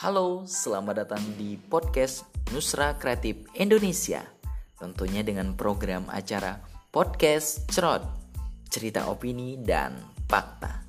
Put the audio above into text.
Halo, selamat datang di podcast Nusra Kreatif Indonesia. Tentunya dengan program acara Podcast Cerot, cerita opini dan fakta.